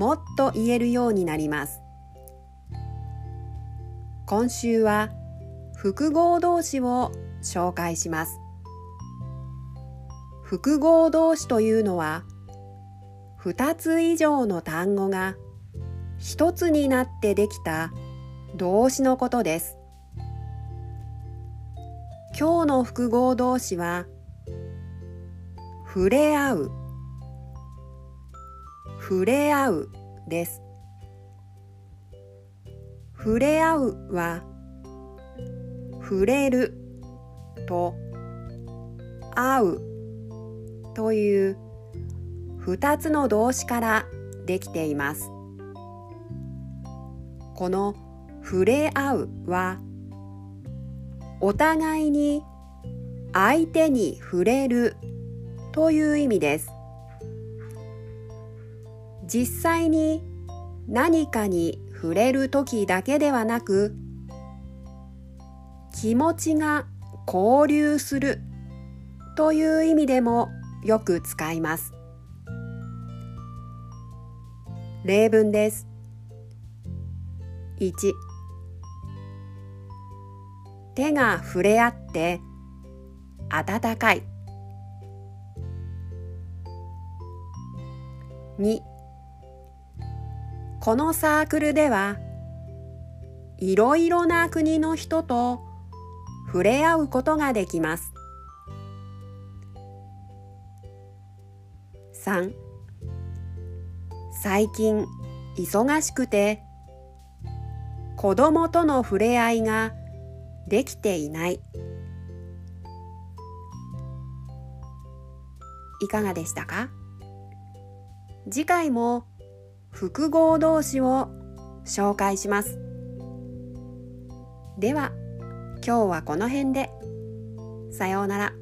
もっと言えるようになります。今週は複合動詞を紹介します。複合動詞というのは2つ以上の単語が1つになってできた動詞のことです。今日の複合動詞は触れ合う。触れ合う。です。触れ合うは触れると会うという二つの動詞からできています。この触れ合うはお互いに相手に触れるという意味です。実際に何かに触れる時だけではなく気持ちが交流するという意味でもよく使います。例文です。1手が触れ合って暖かい。2このサークルではいろいろな国の人と触れ合うことができます。3最近忙しくて子供との触れ合いができていないいかがでしたか？次回も複合動詞を紹介します。では今日はこの辺で。さようなら。